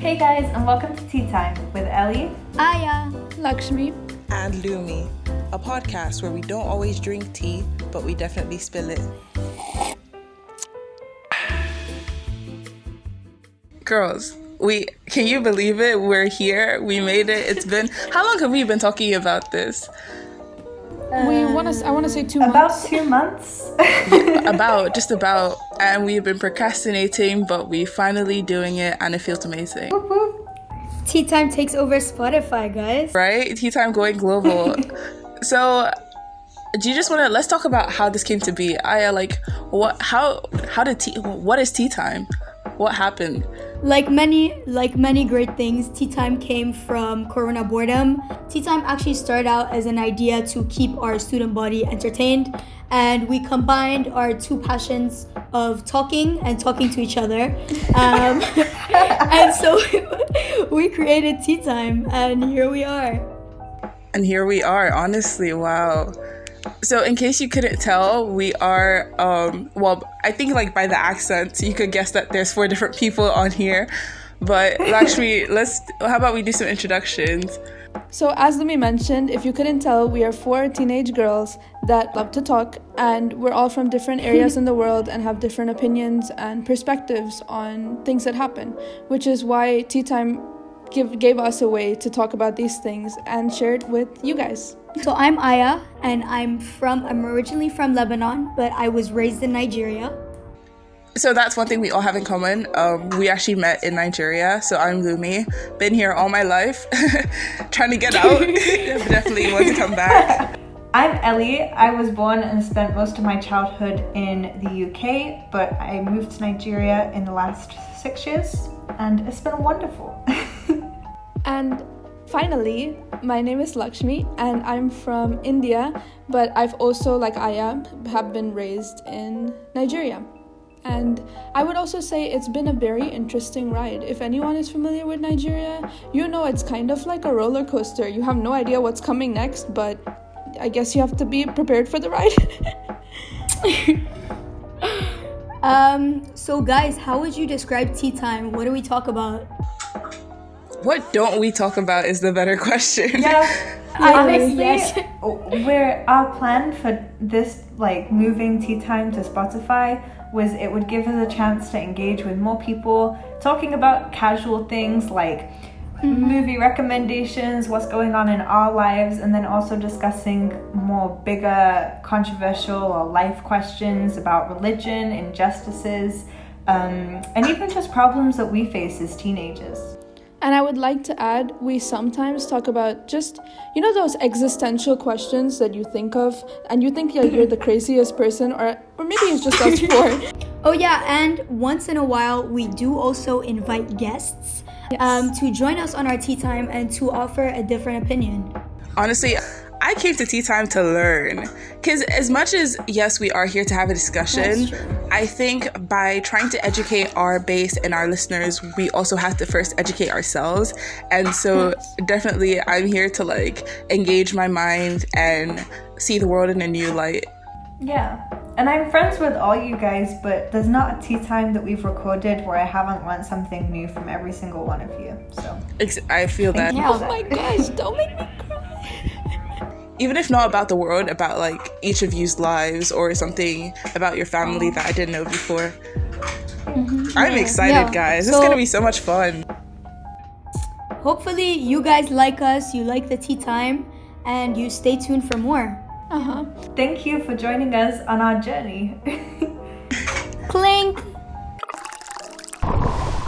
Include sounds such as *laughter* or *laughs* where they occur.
Hey guys, and welcome to Tea Time with Ellie, Aya, Lakshmi, and Lumi, a podcast where we don't always drink tea, but we definitely spill it. Girls, we can you believe it? We're here. We made it. It's been how long have we been talking about this? We um, want to. I want to say two about months. two months. *laughs* About just about, and we've been procrastinating, but we're finally doing it, and it feels amazing, Whoop, whoop. Tea Time takes over Spotify, guys. right? Tea time going global. *laughs* so, do you just want to let's talk about how this came to be? I uh, like what how how did tea what is tea time? What happened? Like many, like many great things, Tea Time came from Corona boredom. Tea Time actually started out as an idea to keep our student body entertained, and we combined our two passions of talking and talking to each other. Um, *laughs* and so *laughs* we created Tea Time, and here we are. And here we are, honestly, wow. So, in case you couldn't tell, we are, um, well, I think like by the accent, you could guess that there's four different people on here. But *laughs* Lakshmi, let's, how about we do some introductions? So, as Lumi mentioned, if you couldn't tell, we are four teenage girls that love to talk, and we're all from different areas in the *laughs* world and have different opinions and perspectives on things that happen, which is why Tea Time give, gave us a way to talk about these things and share it with you guys. So I'm Aya, and I'm from. I'm originally from Lebanon, but I was raised in Nigeria. So that's one thing we all have in common. Um, we actually met in Nigeria. So I'm Lumi. Been here all my life, *laughs* trying to get out. *laughs* Definitely want to come back. I'm Ellie. I was born and spent most of my childhood in the UK, but I moved to Nigeria in the last six years, and it's been wonderful. *laughs* And finally, my name is Lakshmi and I'm from India, but I've also, like I am, have been raised in Nigeria. And I would also say it's been a very interesting ride. If anyone is familiar with Nigeria, you know it's kind of like a roller coaster. You have no idea what's coming next, but I guess you have to be prepared for the ride. *laughs* Um, so guys, how would you describe tea time? What do we talk about? What don't we talk about is the better question. yeah, *laughs* honestly, where our plan for this like moving tea time to Spotify was it would give us a chance to engage with more people, talking about casual things like movie recommendations, what's going on in our lives, and then also discussing more bigger, controversial or life questions about religion, injustices, um, and even just problems that we face as teenagers. And I would like to add, we sometimes talk about just, you know, those existential questions that you think of, and you think yeah, you're the craziest person, or, or maybe it's just us four. *laughs* Oh yeah, and once in a while we do also invite guests um, to join us on our tea time and to offer a different opinion. Honestly, I came to tea time to learn. Because as much as, yes, we are here to have a discussion, I think by trying to educate our base and our listeners, we also have to first educate ourselves. And so, definitely, I'm here to like engage my mind and see the world in a new light. Yeah. And I'm friends with all you guys, but there's not a tea time that we've recorded where I haven't learned something new from every single one of you. So, I feel that. you. oh my gosh, don't make me cry. Even if not about the world, about like each of you's lives or something about your family that I didn't know before. I'm excited, Yeah. guys. It's So- gonna be so much fun. Hopefully you guys like us, you like the tea time, and you stay tuned for more. Uh huh. thank you for joining us on our journey. *laughs*